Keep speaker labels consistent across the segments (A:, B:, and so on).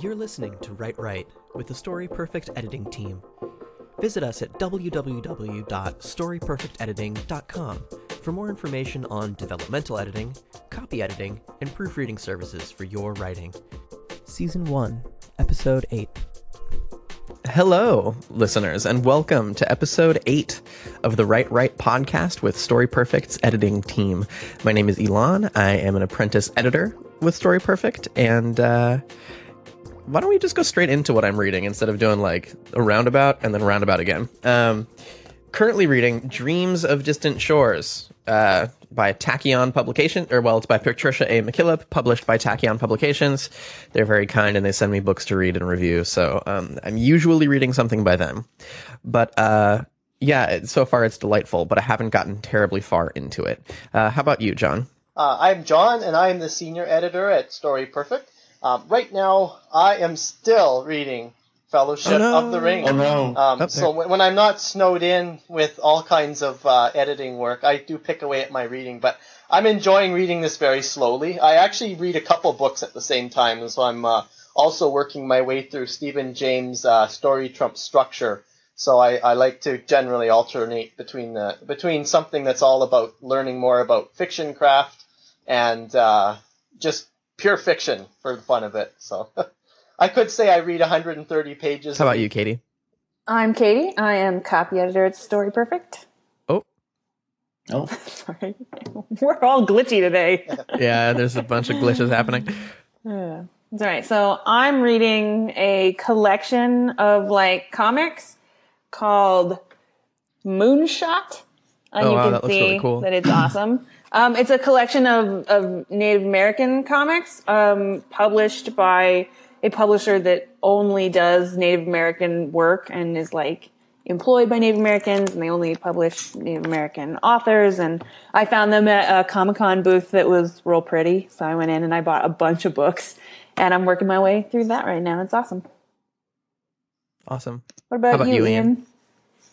A: You're listening to Write Right with the Story Perfect Editing team. Visit us at www.storyperfectediting.com for more information on developmental editing, copy editing, and proofreading services for your writing. Season 1, Episode 8. Hello, listeners, and welcome to episode 8 of the Write Right podcast with Story Perfect's editing team. My name is Elon. I am an apprentice editor with Story Perfect, and uh, why don't we just go straight into what I'm reading instead of doing like a roundabout and then roundabout again? Um, currently reading Dreams of Distant Shores uh, by Tachyon Publication, or well, it's by Patricia A. McKillip, published by Tachyon Publications. They're very kind and they send me books to read and review, so um, I'm usually reading something by them. But uh, yeah, so far it's delightful, but I haven't gotten terribly far into it. Uh, how about you, John?
B: Uh, I'm John, and I am the senior editor at Story Perfect. Um, right now, I am still reading Fellowship
A: Oh, no.
B: of the Ring.
C: Oh no.
B: Um, so when, when I'm not snowed in with all kinds of uh, editing work, I do pick away at my reading. But I'm enjoying reading this very slowly. I actually read a couple books at the same time, so I'm uh, also working my way through Steven James' uh, Story Trump Structure. So I, I like to generally alternate between the between something that's all about learning more about fiction craft and uh, just pure fiction for the fun of it. So I could say I read 130 pages.
A: How about you, Katie?
D: I'm Katie. I am copy editor at Story Perfect.
C: Oh, Oh.
D: Sorry. We're all glitchy today.
A: Yeah, there's a bunch of glitches happening.
D: Yeah. It's all right. So I'm reading a collection of like comics called Moonshot. And
A: Oh,
D: you
A: wow,
D: can
A: that looks
D: see
A: really cool.
D: that it's awesome. Um, it's a collection of, of Native American comics um, published by a publisher that only does Native American work and is like employed by Native Americans, and they only publish Native American authors. And I found them at a Comic Con booth that was real pretty, so I went in and I bought a bunch of books, and I'm working my way through that right now. It's awesome.
A: Awesome.
D: What about,
A: about
D: you,
A: you, Ian?
D: Ian?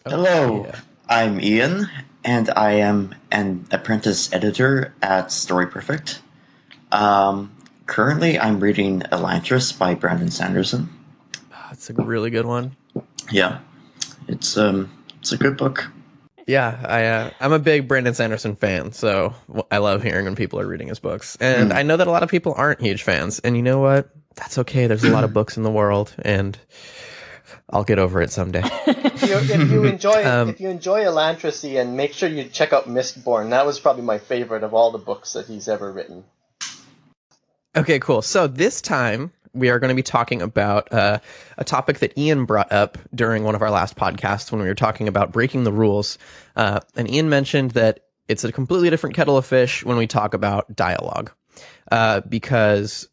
C: hello.
A: Yeah.
C: I'm Ian, and I am an apprentice editor at Story Perfect. Um, currently, I'm reading Elantris by Brandon Sanderson.
A: That's a really good one.
C: Yeah, it's um, it's a good book.
A: Yeah, I uh, I'm a big Brandon Sanderson fan, so I love hearing when people are reading his books. And
C: Mm.
A: I know that a lot of people aren't huge fans, and you know what? That's okay. There's a lot of books in the world, and I'll get over it someday.
B: if you, if you enjoy
A: Um,
B: if you enjoy Elantris, and make sure you check out Mistborn. That was probably my favorite of all the books that he's ever written.
A: Okay, cool. So this time we are going to be talking about uh, a topic that Ian brought up during one of our last podcasts when we were talking about breaking the rules. Uh, and Ian mentioned that it's a completely different kettle of fish when we talk about dialogue, uh, because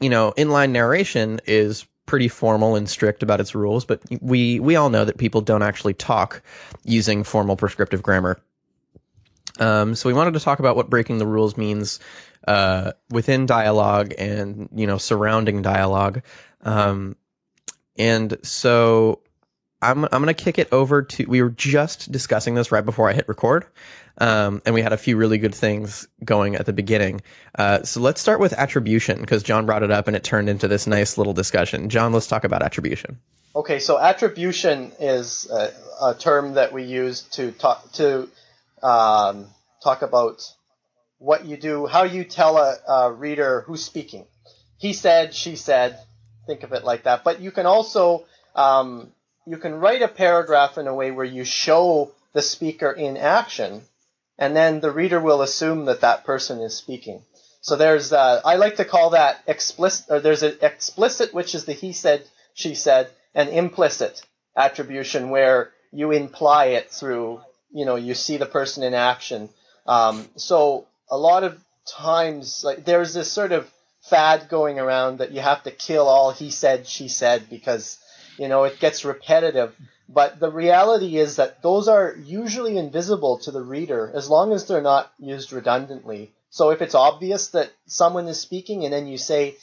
A: you know inline narration is pretty formal and strict about its rules, but we we all know that people don't actually talk using formal prescriptive grammar. Um, so we wanted to talk about what breaking the rules means uh, within dialogue and you know surrounding dialogue. Um, and so I'm I'm gonna kick it over to. We were just discussing this right before I hit record, um, and we had a few really good things going at the beginning. Uh, so let's start with attribution because John brought it up and it turned into this nice little discussion. John, let's talk about attribution.
B: Okay, so attribution is a, a term that we use to talk to um, talk about what you do, how you tell a, a reader who's speaking. He said, she said. Think of it like that. But you can also um, you can write a paragraph in a way where you show the speaker in action, and then the reader will assume that that person is speaking. So there's uh, I like to call that explicit. Or there's an explicit, which is the he said, she said, and implicit attribution where you imply it through you know you see the person in action. Um, so a lot of times, like there's this sort of fad going around that you have to kill all he said, she said because you know it gets repetitive. But the reality is that those are usually invisible to the reader as long as they're not used redundantly. So if it's obvious that someone is speaking and then you say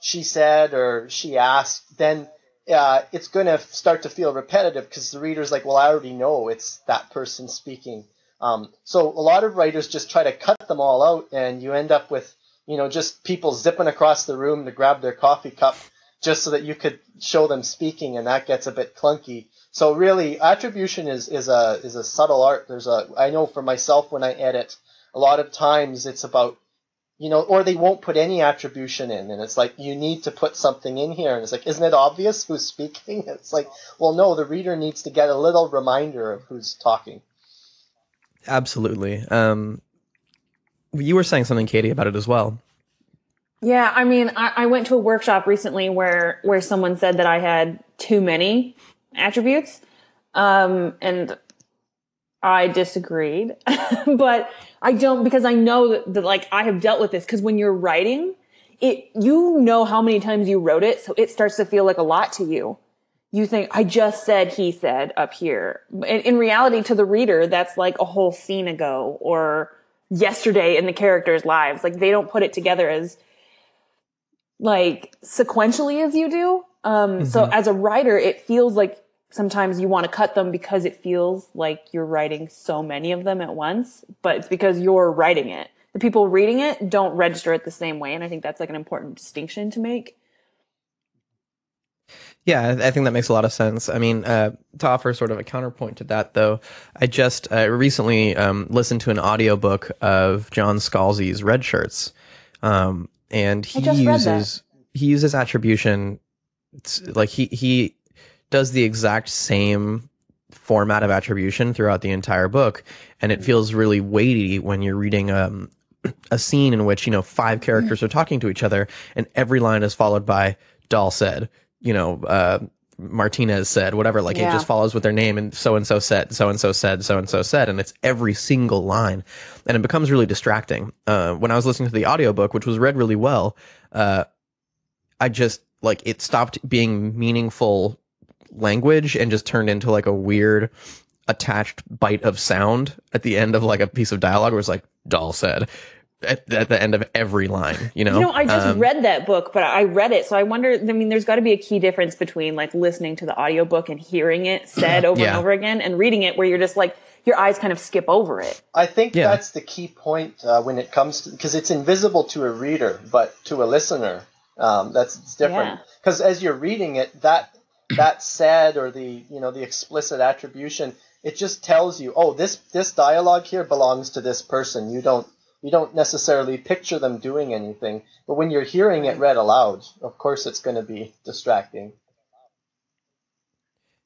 B: she said or she asked, then uh, it's going to start to feel repetitive because the reader's like, well, I already know it's that person speaking. Um, so a lot of writers just try to cut them all out, and you end up with you know just people zipping across the room to grab their coffee cup just so that you could show them speaking, and that gets a bit clunky. So really, attribution is, is a is a subtle art. There's a I know for myself when I edit, a lot of times it's about you know, or they won't put any attribution in, and it's like you need to put something in here, and it's like, isn't it obvious who's speaking? It's like, well, no, the reader needs to get a little reminder of who's talking.
A: Absolutely. Um, you were saying something, Katie, about it as well.
D: Yeah, I mean, I, I went to a workshop recently where where someone said that I had too many attributes, um, and I disagreed, but I don't because I know that, that like I have dealt with this because when you're writing it, you know how many times you wrote it, so it starts to feel like a lot to you. You think I just said he said up here. In, in reality, to the reader, that's like a whole scene ago or yesterday in the characters' lives. Like they don't put it together as like sequentially as you do. Um, mm-hmm. so as a writer, it feels like sometimes you want to cut them because it feels like you're writing so many of them at once, but it's because you're writing it. The people reading it don't register it the same way. And I think that's like an important distinction to make.
A: Yeah, I think that makes a lot of sense. I mean, uh, to offer sort of a counterpoint to that, though, I just uh, recently um, listened to an audiobook of John Scalzi's Red Shirts, um, and he uses he uses attribution. like he he does the exact same format of attribution throughout the entire book, and it feels really weighty when you're reading um, a scene in which you know five characters are talking to each other, and every line is followed by "Dahl said," you know. Uh, Martinez said, whatever, like yeah. it just follows with their name and so and so said, so and so said, so and so said, and it's every single line. And it becomes really distracting. Uh, when I was listening to the audiobook, which was read really well, uh, I just like it stopped being meaningful language and just turned into like a weird attached bite of sound at the end of like a piece of dialogue where it's like Dahl said at, at the end of every line, you know?
D: You know, I just um, read that book, but I read it. So I wonder, I mean, there's got to be a key difference between like listening to the audiobook and hearing it said over yeah. and over again and reading it where you're just like, your eyes kind of skip over it.
B: I think yeah. that's the key point uh, when it comes to, because it's invisible to a reader, but to a listener, um, that's different. Because yeah. as you're reading it, that that said or the you know the explicit attribution it just tells you oh this this dialogue here belongs to this person. You don't you don't necessarily picture them doing anything. But when you're hearing it read aloud of course it's going to be distracting.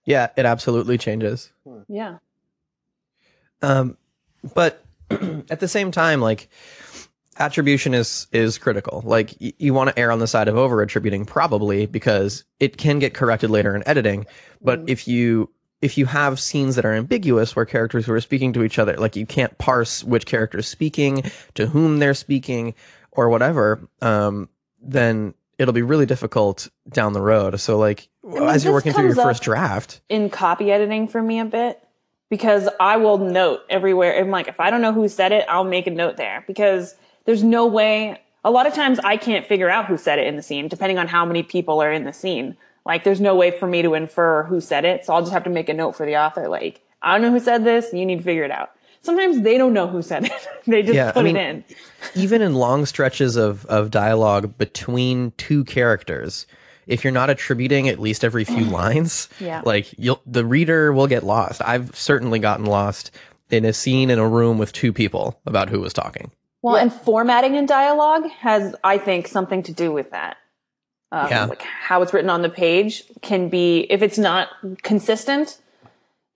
A: Yeah it absolutely changes.
D: Hmm. yeah.
A: Um but at the same time like attribution is is critical. Like y- you want to err on the side of over attributing probably because it can get corrected later in editing. But mm. if you if you have scenes that are ambiguous where characters who are speaking to each other, like you can't parse which character is speaking, to whom they're speaking, or whatever, um, then it'll be really difficult down the road. So like as you're working through your first draft.
D: In copy editing for me a bit. Because I will note everywhere. I'm like, if I don't know who said it, I'll make a note there. Because there's no way. A lot of times I can't figure out who said it in the scene, depending on how many people are in the scene. Like, there's no way for me to infer who said it. So I'll just have to make a note for the author. Like, I don't know who said this. You need to figure it out. Sometimes they don't know who said it. they just yeah, put I mean, it in.
A: even in long stretches of, of dialogue between two characters, if you're not attributing at least every few lines, yeah. like you'll, the reader will get lost. I've certainly gotten lost in a scene in a room with two people about who was talking.
D: Well, yeah. and formatting in dialogue has, I think, something to do with that. Um, yeah. Like how it's written on the page can be, if it's not consistent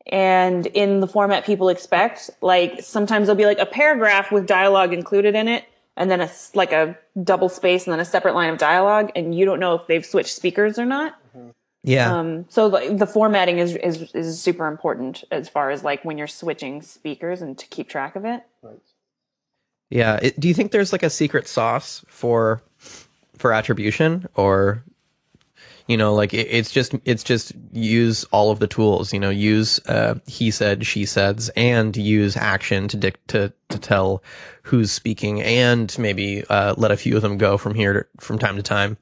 D: and in the format people expect, like sometimes there'll be like a paragraph with dialogue included in it and then a, like a double space and then a separate line of dialogue and you don't know if they've switched speakers or not.
A: Mm-hmm. Yeah.
D: Um, so the, the formatting is, is, is super important as far as like when you're switching speakers and to keep track of it. Right.
A: Yeah. It, do you think there's like a secret sauce for for attribution, or you know, like it, it's just it's just use all of the tools. You know, use uh, he said, she says, and use action to dic- to to tell who's speaking, and maybe uh, let a few of them go from here to, from time to time,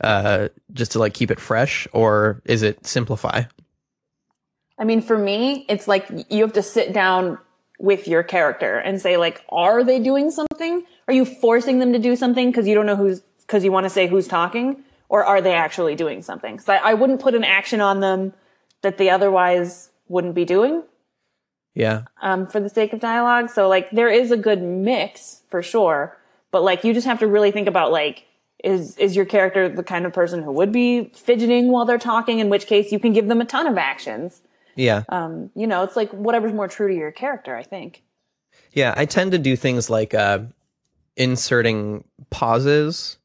A: uh, just to like keep it fresh, or is it simplify?
D: I mean, for me, it's like you have to sit down with your character and say like, are they doing something? Are you forcing them to do something because you don't know who's, because you want to say who's talking? or are they actually doing something? So I, I wouldn't put an action on them that they otherwise wouldn't be doing
A: Yeah.
D: um, for the sake of dialogue. So like there is a good mix for sure, but like you just have to really think about like is is your character the kind of person who would be fidgeting while they're talking? In which case you can give them a ton of actions.
A: Yeah.
D: Um, you know, it's like whatever's more true to your character. I think.
A: Yeah, I tend to do things like uh, inserting pauses,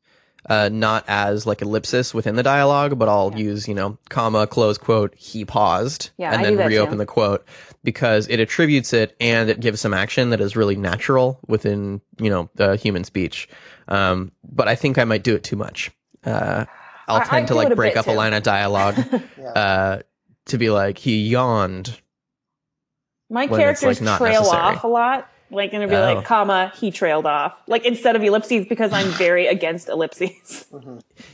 A: uh, not as like ellipsis within the dialogue, but I'll use you know comma close quote he paused
D: Yeah,
A: and
D: I
A: then reopen
D: too.
A: the quote because it attributes it and it gives some action that is really natural within you know the human speech. Um, but I think I might do it too much. Uh, I'll
D: I- I
A: tend to like break
D: bit
A: up a line of dialogue
B: Yeah.
A: uh, to be like he yawned.
D: My characters
A: like,
D: trail
A: necessary.
D: off a lot. Like, and it'd be
A: Oh.
D: like, comma, he trailed off. Like, instead of ellipses, because I'm very against ellipses.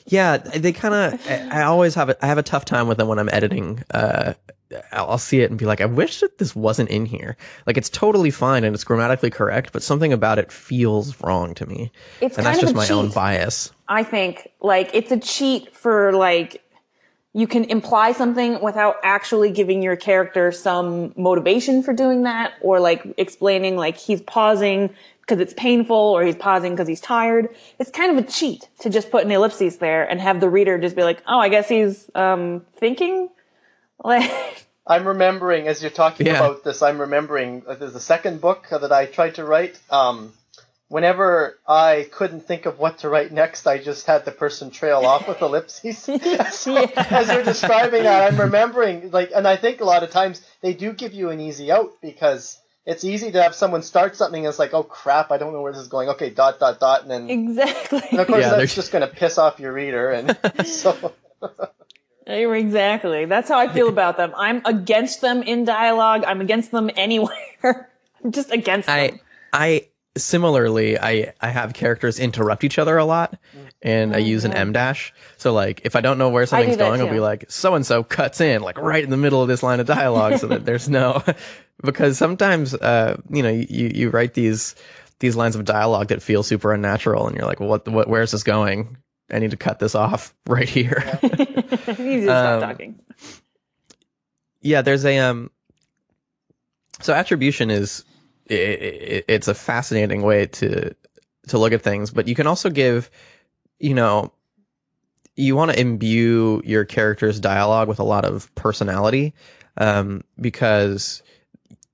A: Yeah, they kind of. I, I always have a, I have a tough time with them when I'm editing. Uh, I'll I'll see it and be like, I wish that this wasn't in here. Like it's totally fine and it's grammatically correct, but something about it feels wrong to me,
D: It's
A: and
D: kind
A: that's
D: of
A: just
D: a
A: my own bias.
D: I think like it's a cheat for like you can imply something without actually giving your character some motivation for doing that or like explaining like he's pausing because it's painful or he's pausing because he's tired. It's kind of a cheat to just put an ellipses there and have the reader just be like, "Oh, I guess he's um thinking." Like
B: I'm remembering as you're talking
A: Yeah.
B: about this. I'm remembering uh, there's a second book that I tried to write. Um, whenever I couldn't think of what to write next, I just had the person trail off with ellipses. so, As you're describing that, I'm remembering like, and I think a lot of times they do give you an easy out because it's easy to have someone start something and it's like, oh crap, I don't know where this is going. Okay, dot dot dot, and then
D: exactly.
B: and of course
A: Yeah,
B: that's
A: there's-
B: just going to piss off your reader, and so.
D: Exactly. That's how I feel about them. I'm against them in dialogue. I'm against them anywhere. I'm just against them.
A: I I similarly I I have characters interrupt each other a lot, and I use an em dash. So like if I don't know where something's
D: that
A: going, I'll
D: too.
A: be like so and so cuts in like right in the middle of this line of dialogue, so that there's no because sometimes uh you know you you write these these lines of dialogue that feel super unnatural, and you're like what what where's this going? I need to cut this off right here.
D: you need to stop
A: Um,
D: talking.
A: yeah there's a um so attribution is i i it's a fascinating way to to look at things but you can also give you know you want to imbue your character's dialogue with a lot of personality um because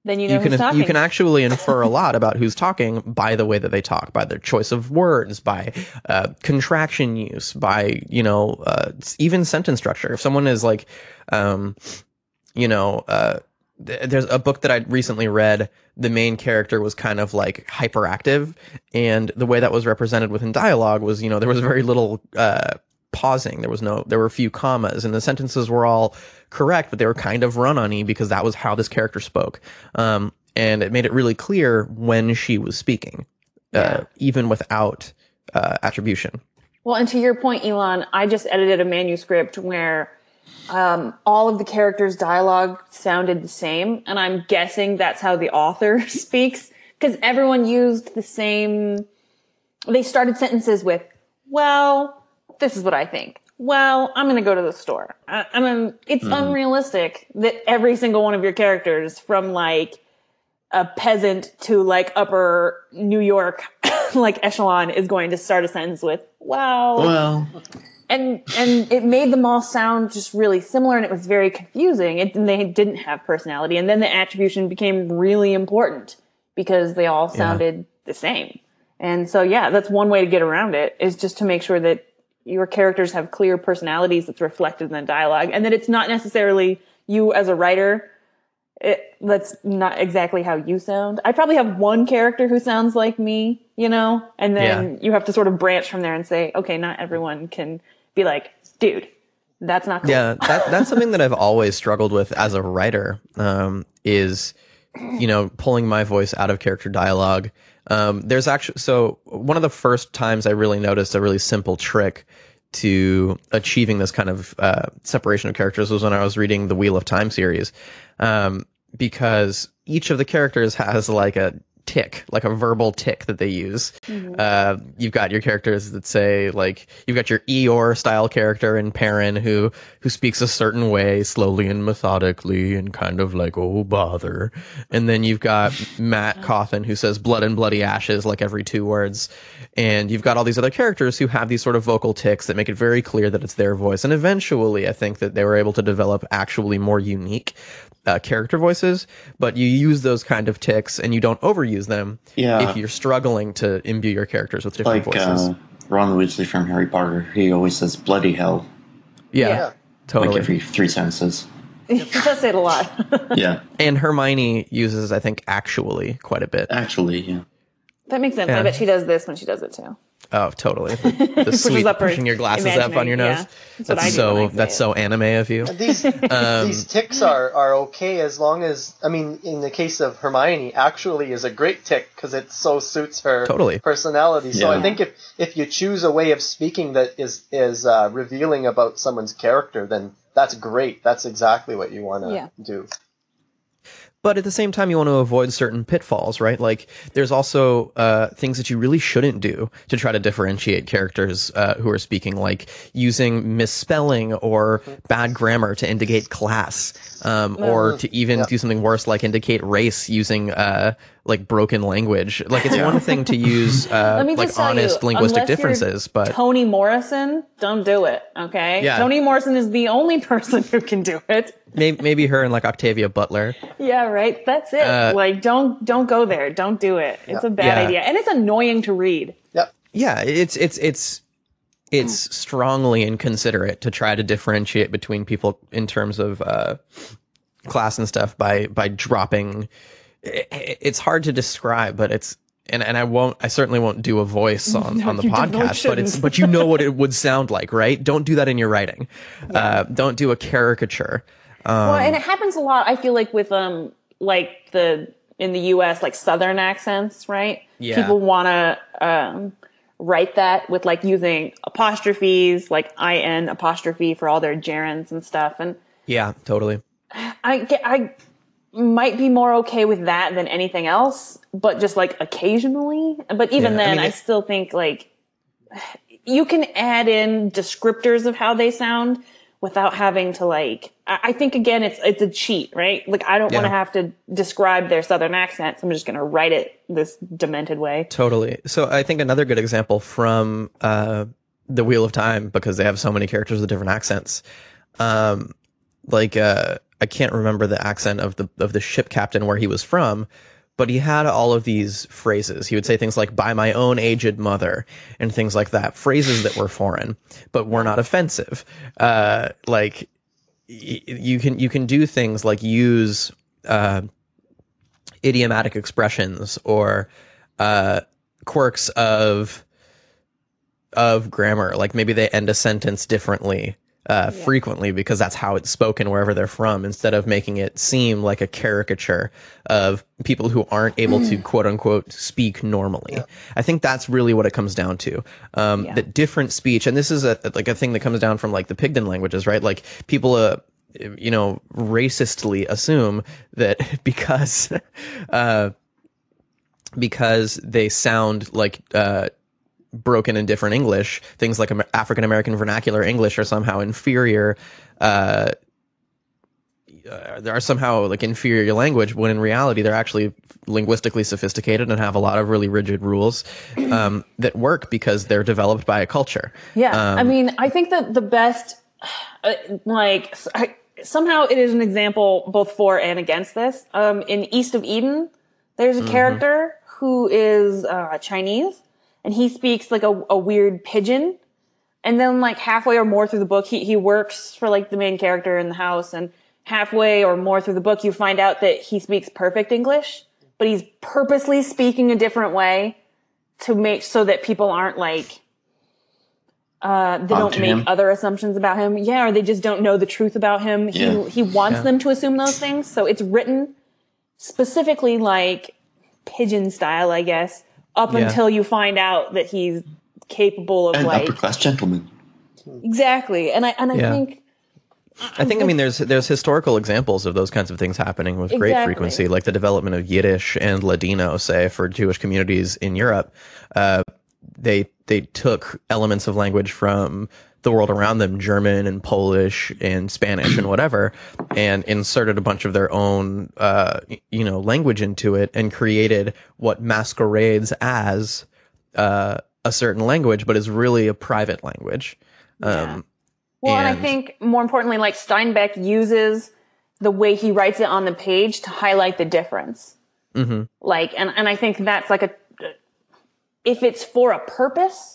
D: Then you know
A: you can
D: talking.
A: you can actually infer a lot about who's talking by the way that they talk, by their choice of words, by uh, contraction use, by you know uh, even sentence structure. If someone is like, um, you know, uh, there's a book that I recently read. The main character was kind of like hyperactive, and the way that was represented within dialogue was, you know, there was very little. Uh, pausing there was no there were a few commas and the sentences were all correct but they were kind of run on y because that was how this character spoke um, and it made it really clear when she was speaking uh, even without uh, attribution
D: Well, and to your point, Elon, I just edited a manuscript where um, all of the characters' dialogue sounded the same, and I'm guessing that's how the author speaks because everyone used the same. They started sentences with, "Well, this is what I think." Well, I'm going to go to the store. I, I mean, it's unrealistic that every single one of your characters, from like a peasant to like upper New York, like echelon, is going to start a sentence with "Well,"
C: Well,
D: and and it made them all sound just really similar, and it was very confusing. It, and they didn't have personality, and then the attribution became really important because they all sounded the same. And so, yeah, that's one way to get around it is just to make sure that your characters have clear personalities that's reflected in the dialogue, and that it's not necessarily you as a writer. It, that's not exactly how you sound. I probably have one character who sounds like me, you know, and then you have to sort of branch from there and say, okay, not everyone can be like, dude, that's not cool.
A: Yeah, that that's something that I've always struggled with as a writer. Um, is you know pulling my voice out of character dialogue. Um, there's actually so one of the first times I really noticed a really simple trick to achieving this kind of uh, separation of characters was when I was reading the Wheel of Time series, um, because each of the characters has like a tick, like a verbal tick that they use.
D: Mm-hmm.
A: Uh, you've got your characters that say like you've got your Eeyore style character in Perrin who who speaks a certain way, slowly and methodically, and kind of like oh bother. And then you've got Mat Cauthon who says blood and bloody ashes like every two words. And you've got all these other characters who have these sort of vocal ticks that make it very clear that it's their voice. And eventually, I think that they were able to develop actually more unique uh, character voices, but you use those kind of ticks and you don't overuse them
C: Yeah.
A: if you're struggling to imbue your characters with different
C: Like
A: voices.
C: uh, Ron Weasley from Harry Potter, he always says bloody hell,
A: yeah,
B: Yeah.
C: like every three sentences.
D: he does say it a lot.
C: Yeah,
A: and Hermione uses, I think, actually quite a bit.
C: actually, yeah.
D: That makes sense.
A: Yeah.
D: I bet she does this when she does it too.
A: Oh, totally. The, the sweet
D: up
A: pushing your glasses up on your nose.
D: yeah. That's
A: That's so that's
D: it.
A: so anime of you.
B: These these ticks are, are okay as long as I mean, in the case of Hermione, actually is a great tick because it so suits her
A: Totally.
B: personality. So I think if if you choose a way of speaking that is is uh, revealing about someone's character, then that's great. That's exactly what you want to
D: Yeah.
B: do.
A: But at the same time you want to avoid certain pitfalls right? Like there's also uh, things that you really shouldn't do to try to differentiate characters uh, who are speaking like using misspelling or bad grammar to indicate class um, or to even
B: Yeah.
A: do something worse like indicate race using uh, like broken language like it's one thing to use uh, like honest
D: you,
A: linguistic
D: unless you're
A: differences but
D: Toni Morrison, don't do it. Okay.
A: Yeah.
D: Toni Morrison is the only person who can do it.
A: maybe, maybe her and like octavia butler
D: Yeah, right. That's it.
A: Uh,
D: like, don't don't go there. Don't do it. It's a bad
A: Yeah.
D: idea, and it's annoying to read.
B: Yep.
A: yeah it's it's it's it's strongly inconsiderate to try to differentiate between people in terms of uh, class and stuff by by dropping i- i- it's hard to describe but it's and, and I won't I certainly won't do a voice on, on the podcast but it's but you know what it would sound like right don't do that in your writing uh, don't do a caricature um,
D: well, and it happens a lot. I feel like with um, like the in the U.S. like Southern accents, right?
A: Yeah.
D: People want to um write that with like using apostrophes, like in apostrophe for all their gerunds and stuff, and
A: yeah totally
D: I I might be more okay with that than anything else, but just like occasionally. But even
A: Yeah, I
D: then,
A: mean,
D: I, still think like you can add in descriptors of how they sound without having to like. I, think again, it's it's a cheat, right? Like I don't want to have to describe their southern accents. I'm just going to write it this demented way.
A: Totally. So I think another good example from uh, the Wheel of Time because they have so many characters with different accents. Um, like uh, I can't remember the accent of the of the ship captain where he was from, but he had all of these phrases. He would say things like "by my own aged mother" and things like that. Phrases that were foreign but were not offensive. Uh, like you can you can do things like use. Uh, idiomatic expressions or uh, quirks of of grammar. Like maybe they end a sentence differently uh, frequently because that's how it's spoken wherever they're from, instead of making it seem like a caricature of people who aren't able to quote unquote speak normally. I think that's really what it comes down to. Um,
D: Yeah.
A: That different speech, and this is a like a thing that comes down from like the Pidgin languages, right? Like people. Uh, you know, racistly assume that because uh, because they sound like uh, broken and different English, things like African American vernacular English are somehow inferior. Uh, uh, are somehow like inferior language when in reality they're actually linguistically sophisticated and have a lot of really rigid rules um, that work because they're developed by a culture.
D: Yeah, I
A: Um,
D: mean, I think that the best, uh, like, I, somehow it is an example both for and against this. Um, in East of Eden, there's a
A: Mm-hmm.
D: character who is uh, Chinese, and he speaks like a, a weird pidgin. And then, like halfway or more through the book, he he works for like the main character in the house, and halfway or more through the book, you find out that he speaks perfect English, but he's purposely speaking a different way to make so that people aren't like uh, they don't make
C: him.
D: other assumptions about him. Yeah, or they just don't know the truth about him.
C: Yeah.
D: He he wants
A: Yeah.
D: them to assume those things. So it's written specifically like pidgin style, I guess, up
A: Yeah.
D: until you find out that he's capable of
C: An
D: like
C: upper class gentleman.
D: exactly. And I and I
A: Yeah.
D: think
A: I think I mean there's there's historical examples of those kinds of things happening with great frequency, like the development of Yiddish and Ladino, say for Jewish communities in Europe. Uh, they they took elements of language from the world around them, German and Polish and Spanish and whatever, and inserted a bunch of their own uh, you know language into it and created what masquerades as uh, a certain language, but is really a private language. Um,
D: Well, and, I think more importantly, like Steinbeck uses the way he writes it on the page to highlight the difference.
A: Mm-hmm.
D: Like, and, and I think that's like a, if it's for a purpose,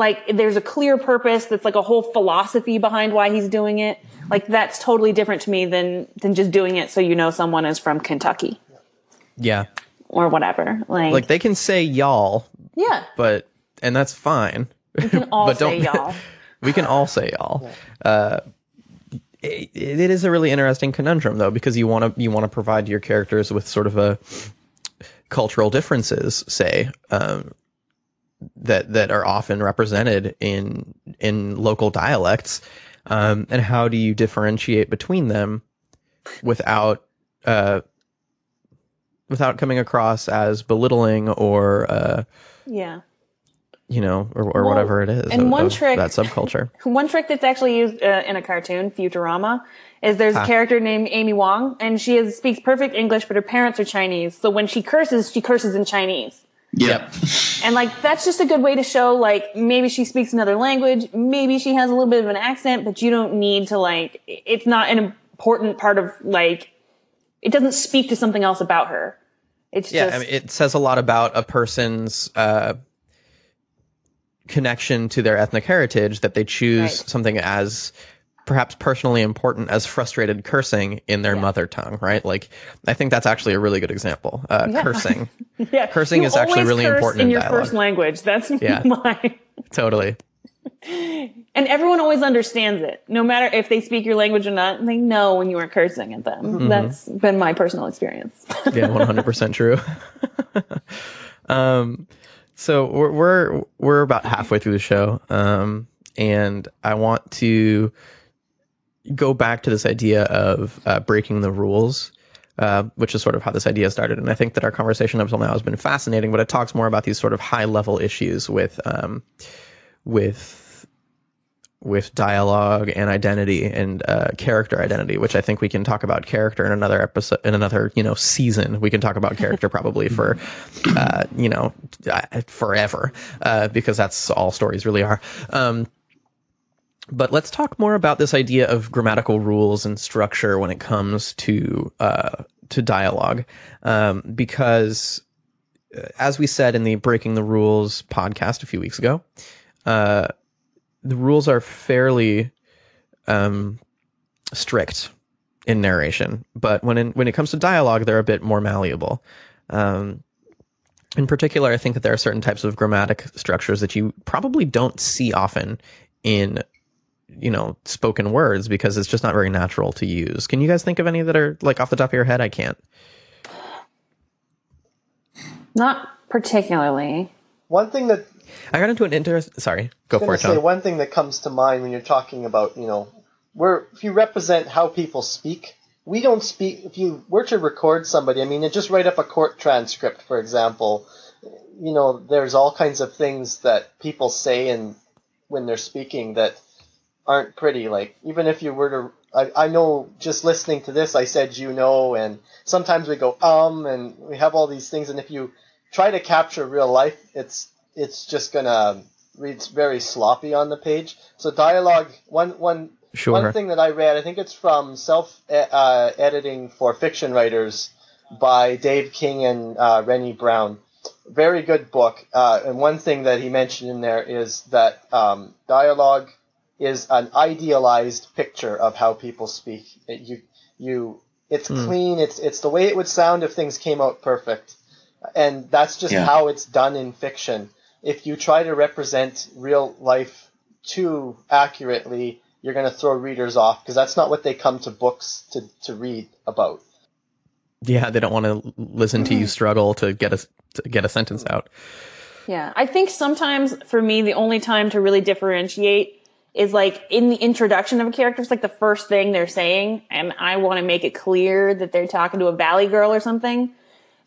D: like there's a clear purpose that's like a whole philosophy behind why he's doing it. Like that's totally different to me than, than just doing it so you know someone is from Kentucky
A: yeah.
D: or whatever. Like,
A: like they can say y'all,
D: yeah,
A: but and that's fine.
D: we can all
A: But
D: say
A: don't-
D: y'all.
A: We can all say y'all. Uh, it, it is a really interesting conundrum though, because you want to you want to provide your characters with sort of a cultural differences, say, um, that that are often represented in in local dialects, um, and how do you differentiate between them without uh, without coming across as belittling or uh,
D: Yeah.
A: you know, or, or
D: Well,
A: whatever it is.
D: and
A: of-
D: one
A: of
D: trick-
A: that subculture.
D: One trick that's actually used uh, in a cartoon, Futurama, is there's
A: Ah.
D: a character named Amy Wong, and she is, speaks perfect English, but her parents are Chinese. So when she curses, she curses in Chinese.
C: Yep.
D: And like that's just a good way to show like maybe she speaks another language, maybe she has a little bit of an accent, but you don't need to like it's not an important part of like it doesn't speak to something else about her. It's
A: Yeah,
D: just
A: I mean, it says a lot about a person's uh, connection to their ethnic heritage that they choose
D: Right.
A: something as perhaps personally important as frustrated cursing in their
D: Yeah.
A: mother tongue, right? Like, I think that's actually a really good example. Uh,
D: Yeah.
A: Cursing,
D: yeah.
A: cursing
D: You
A: is actually really important
D: in
A: in
D: your
A: dialogue.
D: first language. That's
A: Yeah.
D: my
A: totally.
D: And everyone always understands it. No matter if they speak your language or not, they know when you are cursing at them.
A: Mm-hmm.
D: That's been my personal experience.
A: yeah, one hundred percent true. um, so we're we're we're about halfway through the show, um, and I want to go back to this idea of uh, breaking the rules. Uh, which is sort of how this idea started, and I think that our conversation up until now has been fascinating. But it talks more about these sort of high level issues with um, with with dialogue and identity and uh, character identity, which I think we can talk about character in another episode, in another you know season. We can talk about character probably for uh, you know uh, forever uh, because that's all stories really are. Um, but let's talk more about this idea of grammatical rules and structure when it comes to uh, to dialogue, um, because uh, as we said in the Breaking the Rules podcast a few weeks ago, uh, the rules are fairly um, strict in narration, but when in, when it comes to dialogue, they're a bit more malleable. Um, in particular, I think that there are certain types of grammatic structures that you probably don't see often in you know spoken words because it's just not very natural to use. Can you guys think of any that are like off the top of your head? I can't.
D: Not particularly.
B: One thing that
A: I got into an interest. Sorry, go
B: I'm
A: for it,
B: say
A: John.
B: one thing that comes to mind when you're talking about, you know, where if you represent how people speak, we don't speak. If you were to record somebody, I mean, just write up a court transcript, for example. You know, there's all kinds of things that people say and when they're speaking that aren't pretty. Like even if you were to, I, I know just listening to this, I said you know, and sometimes we go um, and we have all these things, and if you try to capture real life, it's it's just gonna read very sloppy on the page. So dialogue, one one
A: Sure.
B: one thing that I read, I think it's from self uh, editing for fiction writers by Dave King and uh, Renni Browne. Very good book. Uh, and one thing that he mentioned in there is that um, dialogue is an idealized picture of how people speak. It, you you it's hmm. clean. It's it's the way it would sound if things came out perfect, and that's just
C: Yeah.
B: how it's done in fiction. If you try to represent real life too accurately, you're going to throw readers off because that's not what they come to books to, to read about.
A: Yeah, they don't want to listen to you mm-hmm. struggle to get a to get a sentence out.
D: Yeah. I think sometimes for me, the only time to really differentiate is like in the introduction of a character, it's like the first thing they're saying, and I want to make it clear that they're talking to a valley girl or something,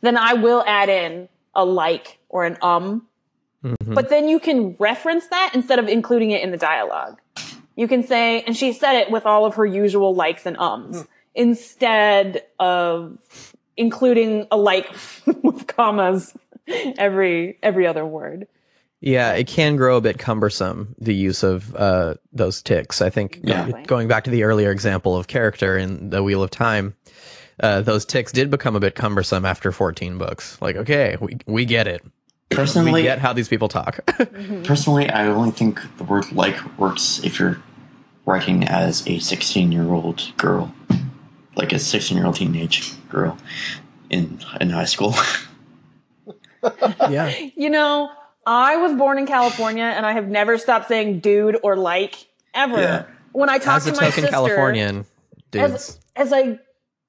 D: then I will add in a like or an um.
A: Mhm.
D: But then you can reference that instead of including it in the dialogue. You can say, and she said it with all of her usual likes and ums instead of including a like with commas every every other word.
A: Yeah, it can grow a bit cumbersome, the use of uh, those ticks. I think
C: Yeah.
A: uh, going back to the earlier example of character in The Wheel of Time, uh, those ticks did become a bit cumbersome after 14 books. Like, okay, we, we get it. We
C: Personally,
A: get how these people talk.
C: personally, I only think the word like works if you're writing as a 16 year old girl, like a 16 year old teenage girl in in high school.
A: yeah.
D: You know, I was born in California and I have never stopped saying dude or like ever.
C: Yeah.
D: When I talk
A: As a
D: to my
A: token
D: sister,
A: Californian, dudes.
D: as, as I,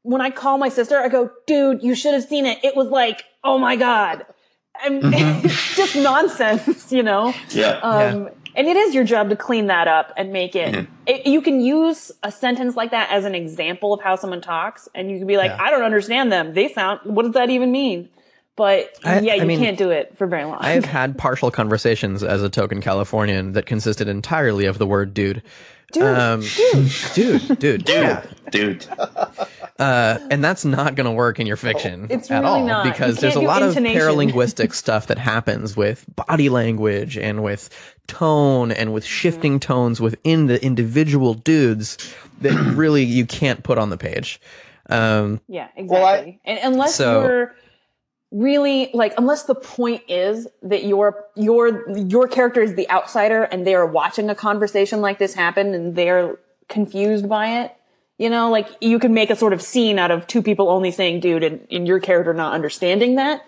D: when I call my sister, I go, dude, you should have seen it. It was like, oh my God. I'm
A: Mm-hmm.
D: just nonsense, you know?
C: yeah.
D: Um, And it is your job to clean that up and make it,
C: Mhm.
D: it. You can use a sentence like that as an example of how someone talks, and you can be like,
A: Yeah.
D: "I don't understand them. They sound. What does that even mean?" But
A: I-
D: yeah,
A: I
D: you
A: mean,
D: can't do it for very long.
A: I have had partial conversations as a token Californian that consisted entirely of the word dude.
D: dude,
A: Um,
D: dude.
A: dude, dude, yeah.
C: Dude.
A: Uh, and that's not going to work in your fiction
D: It's
A: at
D: really
A: all
D: not.
A: because there's a lot of paralinguistic stuff that happens with body language and with tone and with shifting tones within the individual dudes that really you can't put on the page. Um,
D: Yeah, exactly.
B: Well, I-
D: and unless
A: So-
D: you're really like unless the point is that your your your character is the outsider and they are watching a conversation like this happen and they're confused by it you know like you can make a sort of scene out of two people only saying dude and, and your character not understanding that.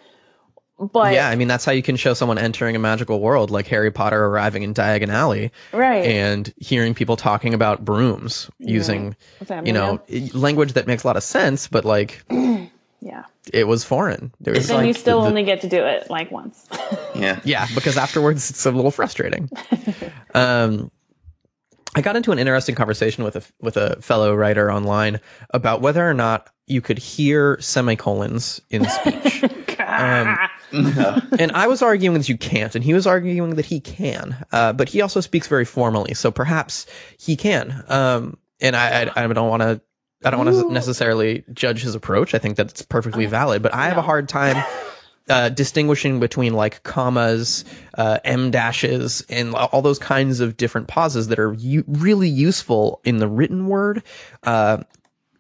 D: But
A: yeah, I mean that's how you can show someone entering a magical world like Harry Potter arriving in Diagon Alley
D: right.
A: and hearing people talking about brooms using
D: that
A: you know language that makes a lot of sense, but like
D: yeah
A: it was foreign. There was
D: then
A: like
D: you still
A: the-
D: only get to do it like once
C: Yeah.
A: Yeah, because afterwards it's a little frustrating. um, I got into an interesting conversation with a with a fellow writer online about whether or not you could hear semicolons in speech. Um, and I was arguing that you can't, and he was arguing that he can. Uh, but he also speaks very formally, so perhaps he can. Um, and I, I, I don't want to. I don't want to necessarily judge his approach. I think that's perfectly valid, but I have a hard time uh, distinguishing between like commas, uh, em dashes, and all those kinds of different pauses that are u- really useful in the written word uh,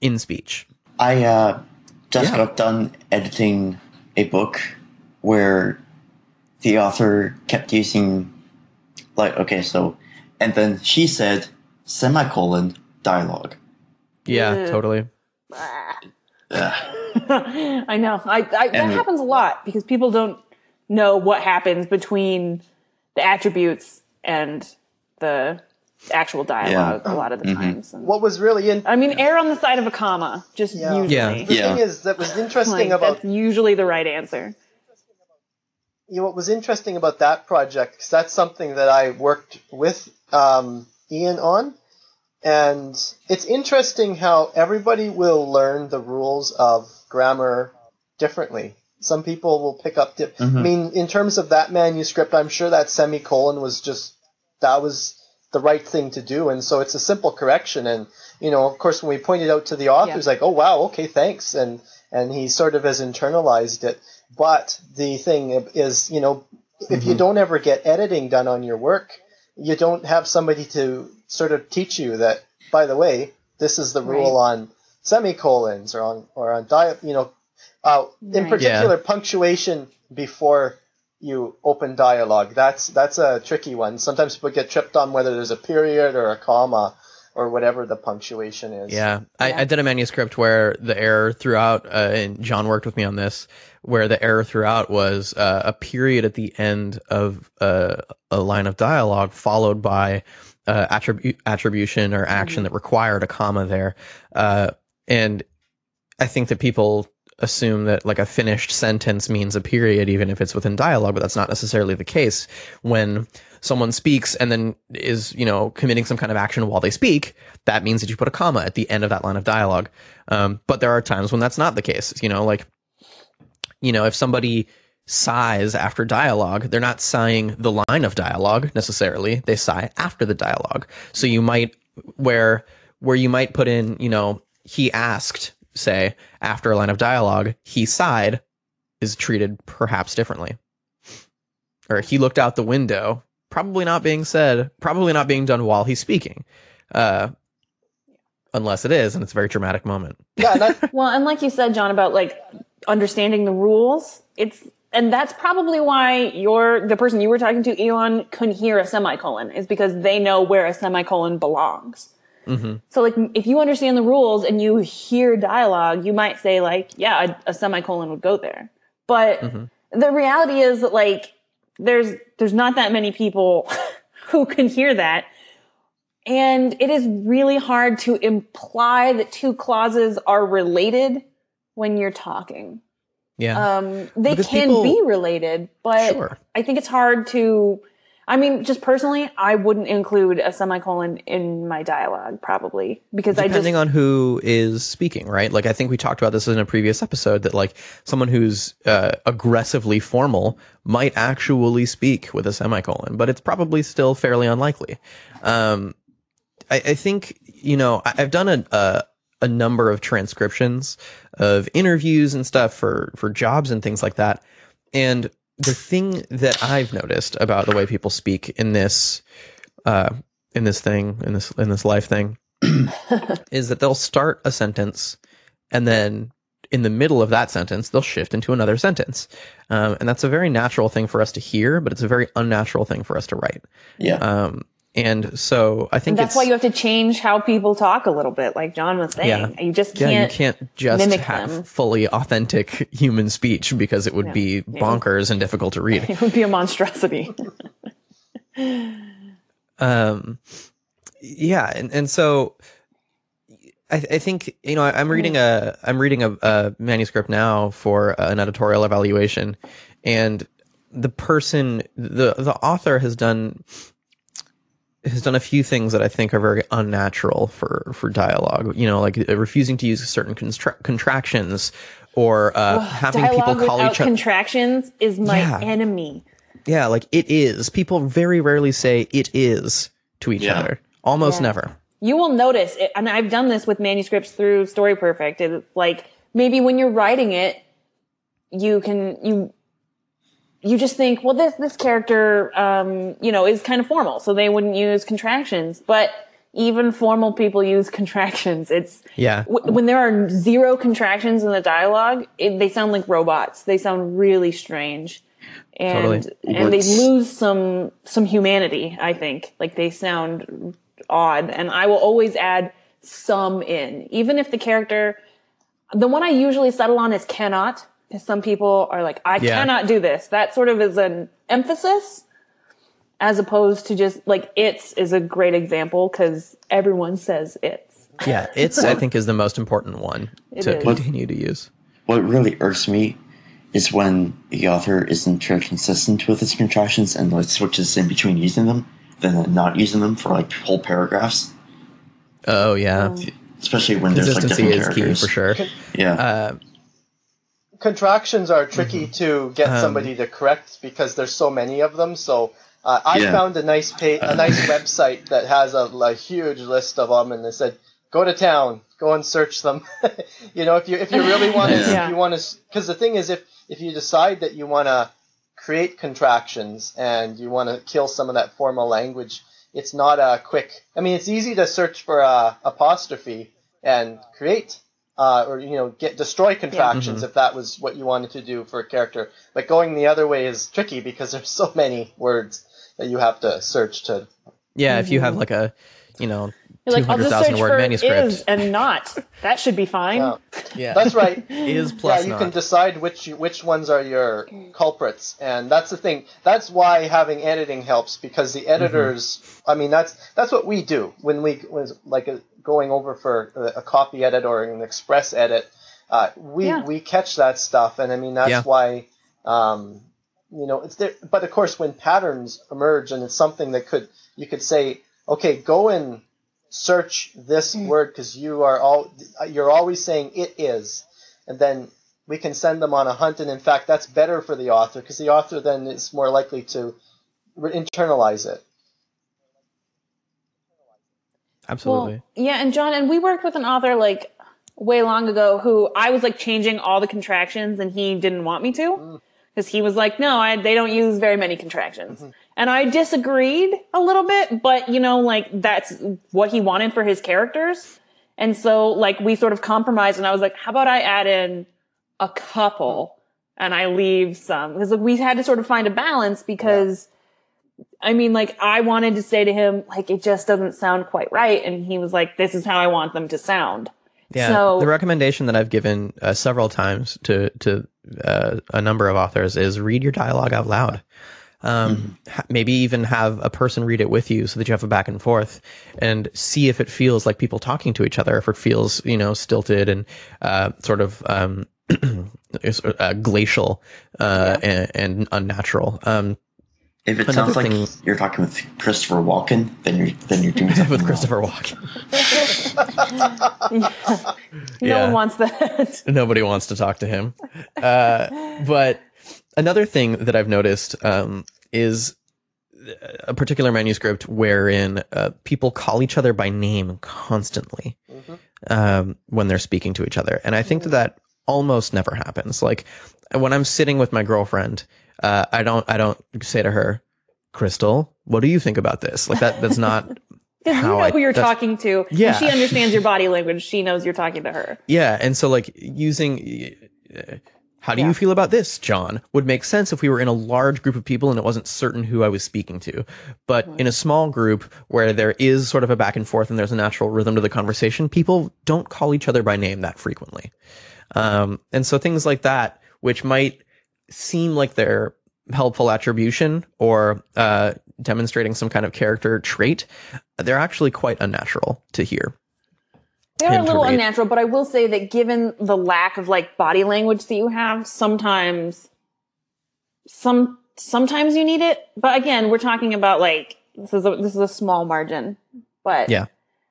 A: in speech.
C: I uh, just
A: Yeah.
C: got done editing a book where the author kept using, like, okay, so, and then she said semicolon dialogue.
A: Yeah,
D: Yeah.
A: totally.
D: I know. I, I that
C: And-
D: happens a lot because people don't know what happens between the attributes and the actual dialogue a lot of the
C: Mhm.
D: times. And-
B: What was really in,
D: I mean, err on the side of a comma, just
B: Yeah.
D: usually.
A: Yeah.
B: the
C: Yeah.
B: thing is that was interesting
D: Like,
B: about
D: that's usually the right answer.
B: you know, what was interesting about that project, because that's something that I worked with um, Ian on, and it's interesting how everybody will learn the rules of grammar differently. Some people will pick up. Di- I
C: Mhm.
B: mean, in terms of that manuscript, I'm sure that semicolon was just that was the right thing to do, and so it's a simple correction. And you know, of course, when we pointed out to the author,
D: Yeah.
B: he's like, "Oh wow, okay, thanks," and and he sort of has internalized it. But the thing is, you know, if you don't ever get editing done on your work, you don't have somebody to sort of teach you that. By the way, this is the rule on semicolons or on or on di- you know, uh, in
D: Right.
B: particular punctuation before you open dialogue. That's that's a tricky one. Sometimes people get tripped on whether there's a period or a comma or whatever the punctuation is.
A: Yeah. I,
D: Yeah.
A: I did a manuscript where the error throughout, uh, and John worked with me on this, where the error throughout was uh, a period at the end of uh, a line of dialogue followed by uh, attribu- attribution or action that required a comma there. Uh, and I think that people assume that like a finished sentence means a period even if it's within dialogue but that's not necessarily the case. When someone speaks and then is you know committing some kind of action while they speak that means that you put a comma at the end of that line of dialogue. Um, but there are times when that's not the case. You know like you know if somebody sighs after dialogue they're not sighing the line of dialogue necessarily. They sigh after the dialogue. So you might where where you might put in you know he asked say after a line of dialogue he sighed is treated perhaps differently. Or he looked out the window probably not being said probably not being done while he's speaking. Uh unless it is and it's a very dramatic moment.
B: Yeah, and
D: Well, and like you said, John, about like understanding the rules, it's and that's probably why you're the person you were talking to, Elon, couldn't hear a semicolon, is because they know where a semicolon belongs.
A: Mhm.
D: So, like, if you understand the rules and you hear dialogue, you might say, like, yeah, a, a semicolon would go there. But
A: Mhm.
D: the reality is that, like, there's there's not that many people who can hear that. And it is really hard to imply that two clauses are related when you're talking.
A: yeah
D: Um, they
A: Because
D: can
A: people-
D: be related, but
A: sure
D: I think it's hard to. I mean, just personally, I wouldn't include a semicolon in my dialogue probably because I just
A: depending on who is speaking right? Like i think we talked about this in a previous episode that like someone who's uh, aggressively formal might actually speak with a semicolon but it's probably still fairly unlikely. Um, I, I think you know I, i've done a, a a number of transcriptions of interviews and stuff for for jobs and things like that and the thing that i've noticed about the way people speak in this uh in this thing in this in this life thing is that they'll start a sentence and then in the middle of that sentence they'll shift into another sentence um, and that's a very natural thing for us to hear but it's a very unnatural thing for us to write
C: Yeah.
A: um, and so i think
D: And that's why you have to change how people talk a little bit, like John was saying.
A: Yeah.
D: You just can't.
A: you can't just
D: mimic
A: have
D: them.
A: fully authentic human speech because it would be bonkers and difficult to read
D: It would be a monstrosity.
A: um yeah and, and so I, I think you know I, I'm reading a I'm reading a, a manuscript now for an editorial evaluation, and the person the the author has done has done a few things that I think are very unnatural for for dialogue. You know, like uh, refusing to use certain constra- contractions or uh, having people call each other.
D: contractions is my
A: Yeah.
D: enemy.
A: Yeah, like it is. People very rarely say it is to each
C: Yeah.
A: other. Almost
D: Yeah.
A: never.
D: you will notice it, and I've done this with manuscripts through Story Perfect. It's like maybe when you're writing it, you can you you just think, well, this this character, um, you know, is kind of formal, so they wouldn't use contractions. But even formal people use contractions. It's
A: Yeah.
D: w- when there are zero contractions in the dialogue, it, they sound like robots. They sound really strange, and
A: Totally.
D: and they lose some some humanity. I think like they sound odd, and I will always add some in, even if the character. The one I usually settle on is cannot, because some people are like, I
A: Yeah.
D: cannot do this. That sort of is an emphasis as opposed to just like it's is a great example because everyone says it's.
A: Yeah, it's I think is the most important one
D: It
A: to
D: is.
A: continue to use.
C: What really irks me is when the author isn't very consistent with his contractions and like switches in between using them, then not using them for like whole paragraphs.
A: Oh yeah,
C: Especially when there's like
A: consistency
C: different
A: is key
C: characters.
A: for sure.
C: Yeah.
A: Uh,
B: contractions are tricky
A: Mm-hmm.
B: to get
A: Um,
B: somebody to correct because there's so many of them. So uh, I
C: Yeah.
B: found a nice page, a nice website that has a, a huge list of them, and they said go to town, go and search them. you know, if you if you really want to,
D: Yeah.
B: if you want to, because the thing is, if if you decide that you want to create contractions and you want to kill some of that formal language, it's not a quick. I mean, it's easy to search for a apostrophe and create uh, or you know get destroy contractions if that was what you wanted to do for a character. But going the other way is tricky because there's so many words that you have to search to.
A: yeah, if you have like a, you know,
D: You're like, I'll
A: hundred
D: just
A: thousand
D: search
A: word
D: for
A: manuscript.
D: is and not. That should be fine.
B: Yeah.
A: yeah,
B: That's right.
A: is plus yeah,
B: you
A: not.
B: can decide which which ones are your culprits, and that's the thing. That's why having editing helps because the editors. I mean, that's that's what we do when we was like uh going over for a, a copy edit or an express edit. uh, we
D: Yeah.
B: we catch that stuff, and I mean that's
A: Yeah.
B: why um, you know it's there. But of course, when patterns emerge, and it's something that could you could say, okay, go and search this
D: Mm.
B: word because you are all you're always saying it is, and then we can send them on a hunt. And in fact, that's better for the author because the author then is more likely to re- internalize it.
A: Absolutely.
D: Well, yeah, and John, and we worked with an author like way long ago who I was like changing all the contractions and he didn't want me to mm. because he was like, no, I, they don't use very many contractions. Mm-hmm. And I disagreed a little bit, but you know, like that's what he wanted for his characters. And so like we sort of compromised and I was like, how about I add in a couple and I leave some because like, we had to sort of find a balance because I mean, like, I wanted to say to him, like, it just doesn't sound quite right. And he was like, this is how I want them to sound.
A: Yeah,
D: So-
A: the recommendation that I've given uh, several times to to uh, a number of authors is read your dialogue out loud. Um, ha- maybe even have a person read it with you so that you have a back and forth and see if it feels like people talking to each other, if it feels you know stilted and uh, sort of um, uh, glacial uh, and, and unnatural. Um,
C: If it
A: Another
C: sounds like
A: thing-
C: you're talking with Christopher Walken, then you're then you're doing something
A: with
C: wrong.
A: Christopher Walken,
D: No
A: Yeah.
D: one wants that.
A: nobody wants to talk to him. Uh, but another thing that I've noticed um, is a particular manuscript wherein uh, people call each other by name constantly um, when they're speaking to each other, and I think that that almost never happens. Like when I'm sitting with my girlfriend, uh, I don't I don't say to her, "Crystal, what do you think about this?" Like that. That's not.
D: Because you know
A: I-
D: who you're talking to. and
A: Yeah.
D: she understands your body language. She knows you're talking to her.
A: Yeah, and so like using uh, how do
D: Yeah.
A: you feel about this, John? Would make sense if we were in a large group of people and it wasn't certain who I was speaking to. But in a small group where there is sort of a back and forth and there's a natural rhythm to the conversation, people don't call each other by name that frequently. Um, and so things like that, which might seem like they're helpful attribution or uh, demonstrating some kind of character trait, they're actually quite unnatural to hear.
D: They're a little unnatural, but I will say that given the lack of like body language that you have, sometimes some sometimes you need it. But again, we're talking about like this is a this is a small margin. But
A: Yeah.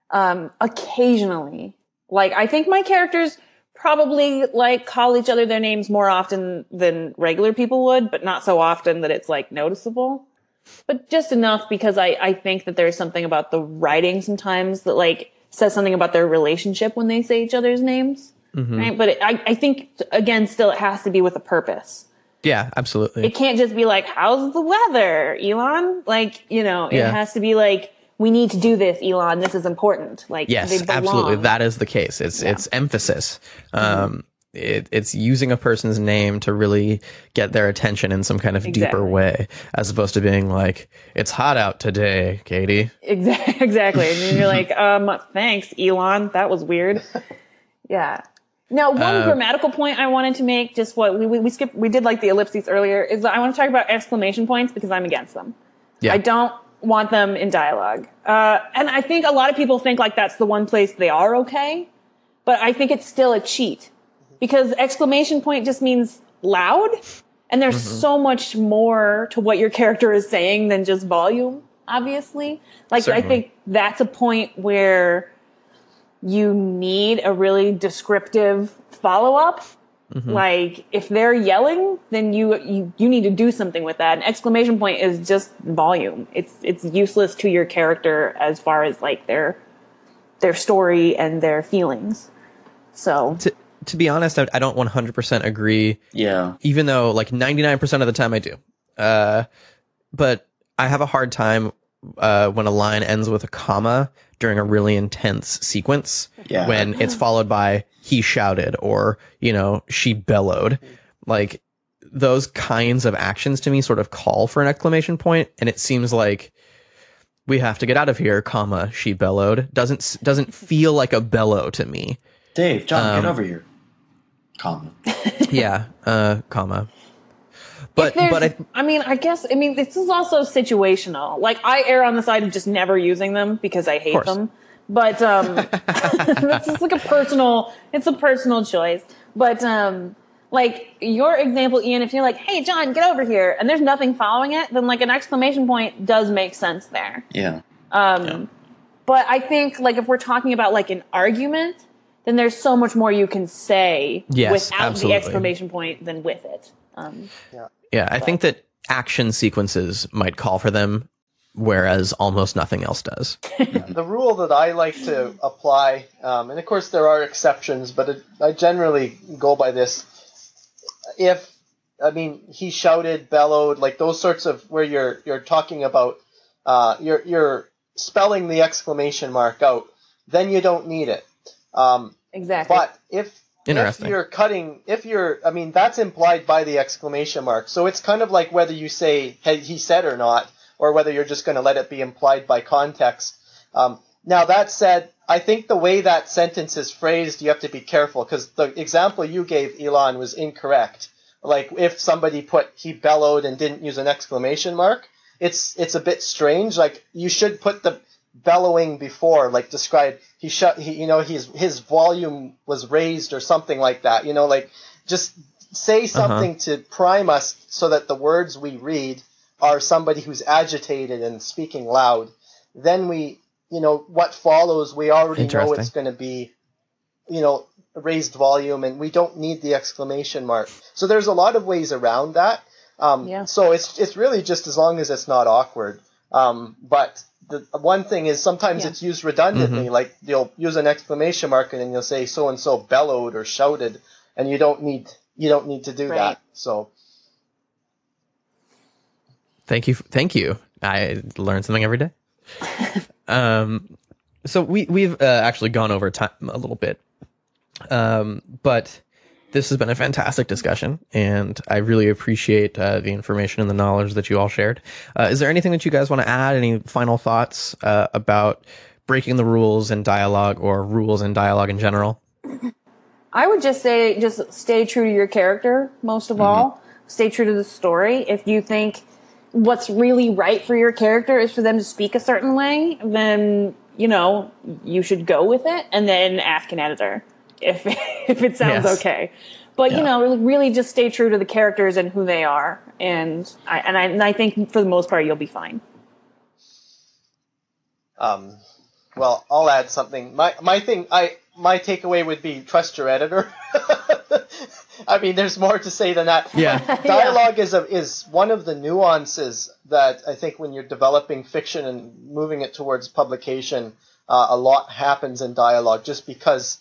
D: um occasionally. Like I think my characters probably like call each other their names more often than regular people would, but not so often that it's like noticeable. But just enough because I, I think that there's something about the writing sometimes that like says something about their relationship when they say each other's names.
A: Mm-hmm.
D: Right. But it, I, I think again, still it has to be with a purpose.
A: Yeah, absolutely.
D: It can't just be like, how's the weather, Elon? Like, you know, it
A: Yeah.
D: has to be like, we need to do this, Elon. This is important. Like,
A: Yes, absolutely. That is the case. It's it's emphasis. Um, it, it's using a person's name to really get their attention in some kind of deeper way, as opposed to being like, "It's hot out today, Katie."
D: Exactly. Exactly. And you're like, um, thanks, Elon. That was weird. Yeah. Now, one
A: Uh,
D: grammatical point I wanted to make, just what we, we, we skipped, we did like the ellipses earlier, is that I want to talk about exclamation points because I'm against them.
A: Yeah.
D: I don't want them in dialogue. Uh, and I think a lot of people think like that's the one place they are okay, but I think it's still a cheat because exclamation point just means loud. And there's
A: Mm-hmm.
D: so much more to what your character is saying than just volume, obviously. Like, I think that's a point where you need a really descriptive follow up.
A: Mm-hmm.
D: Like if they're yelling, then you, you you need to do something with that. An exclamation point is just volume. It's it's useless to your character as far as like their their story and their feelings. So
A: To to be honest, I, I don't one hundred percent agree.
C: Yeah.
A: Even though like ninety nine percent of the time I do, uh, but I have a hard time uh, when a line ends with a comma during a really intense sequence.
C: Yeah.
A: when it's followed by he shouted or you know she bellowed like those kinds of actions to me sort of call for an exclamation point and it seems like we have to get out of here comma she bellowed doesn't doesn't feel like a bellow to me
C: Dave, John,
A: Um,
C: get over here. Comma.
A: yeah uh comma but
D: there's,
A: but I,
D: I mean, I guess I mean this is also situational. Like I err on the side of just never using them because I hate them. But um, that's just like a personal. It's a personal choice. But um, like your example, Ian, if you're like, "Hey, John, get over here," and there's nothing following it, then like an exclamation point does make sense there.
C: Yeah.
D: Um,
A: Yeah.
D: But I think like if we're talking about like an argument, then there's so much more you can say
A: Yes,
D: without
A: absolutely.
D: the exclamation point than with it. Um,
A: Yeah, I think that action sequences might call for them, whereas almost nothing else does.
B: the rule that I like to apply, um, and of course there are exceptions, but it, I generally go by this. If I mean he shouted, bellowed, like those sorts of where you're you're talking about, uh, you're you're spelling the exclamation mark out, then you don't need it. Um,
D: exactly.
B: but if if you're cutting, if you're, I mean, that's implied by the exclamation mark. So it's kind of like whether you say "Hey, he said or not, or whether you're just going to let it be implied by context. Um, now that said, I think the way that sentence is phrased, you have to be careful because the example you gave, Elon, was incorrect. Like if somebody put he bellowed and didn't use an exclamation mark, it's it's a bit strange. Like you should put the bellowing before, like described. he shut he you know his his volume was raised or something like that. You know, like just say something to prime us so that the words we read are somebody who's agitated and speaking loud. Then we you know what follows we already know it's going to be you know raised volume and we don't need the exclamation mark. So there's a lot of ways around that. Um,
D: Yeah.
B: So it's it's really just as long as it's not awkward. Um, but the one thing is sometimes
D: Yeah.
B: it's used redundantly. Like you'll use an exclamation mark and then you'll say so and so bellowed or shouted, and you don't need you don't need to do
D: Right.
B: that. So
A: Thank you, thank you. I learn something every day. um, so we we've uh, actually gone over time a little bit, um, but this has been a fantastic discussion, and I really appreciate uh, the information and the knowledge that you all shared. Uh, is there anything that you guys want to add? Any final thoughts uh, about breaking the rules in dialogue or rules in dialogue in general?
D: I would just say, just stay true to your character, most of all. Stay true to the story. If you think what's really right for your character is for them to speak a certain way, then, you know, you should go with it and then ask an editor if, if it sounds
A: Yes.
D: okay. But, you know, really- really just stay true to the characters and who they are. And I, and I, and I think for the most part, you'll be fine.
B: Um, well, I'll add something. My my thing, I my takeaway would be trust your editor. I mean, there's more to say than that.
A: Yeah.
B: Dialogue is a, is one of the nuances that I think when you're developing fiction and moving it towards publication, uh, a lot happens in dialogue just because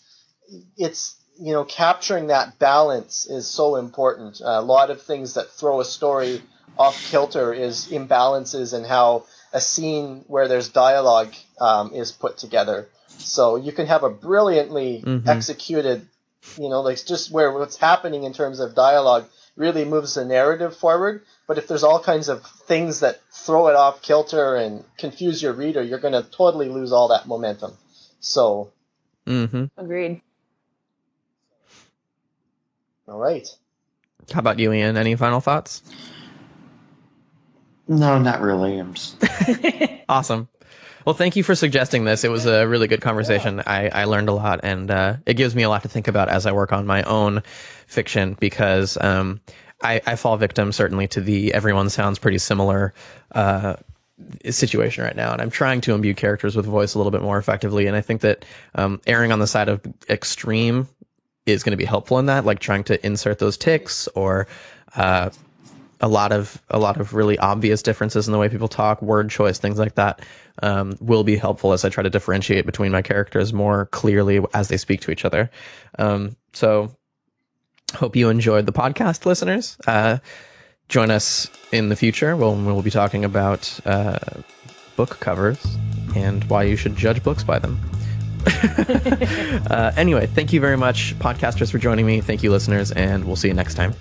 B: it's you know capturing that balance is so important. a lot of things that throw a story off kilter is imbalances and how a scene where there's dialogue um, is put together. So you can have a brilliantly
A: Mhm.
B: executed, you know, like just where what's happening in terms of dialogue really moves the narrative forward. But if there's all kinds of things that throw it off kilter and confuse your reader, you're going to totally lose all that momentum. So,
A: Mm-hmm.
D: Agreed.
B: All right.
A: How about you, Ian? Any final thoughts?
C: No, not really. I'm just
A: Awesome. Well, thank you for suggesting this. It was a really good conversation. I, I learned a lot, and uh, it gives me a lot to think about as I work on my own fiction because um, I, I fall victim certainly to the everyone sounds pretty similar uh, situation right now, and I'm trying to imbue characters with voice a little bit more effectively. And I think that um, erring on the side of extreme is going to be helpful in that, like trying to insert those ticks or uh, a lot of a lot of really obvious differences in the way people talk, word choice, things like that, um, will be helpful as I try to differentiate between my characters more clearly as they speak to each other. Um, so, hope you enjoyed the podcast, listeners. Uh, join us in the future when we'll be talking about uh, book covers and why you should judge books by them. uh, anyway, thank you very much, podcasters, for joining me. Thank you, listeners, and we'll see you next time.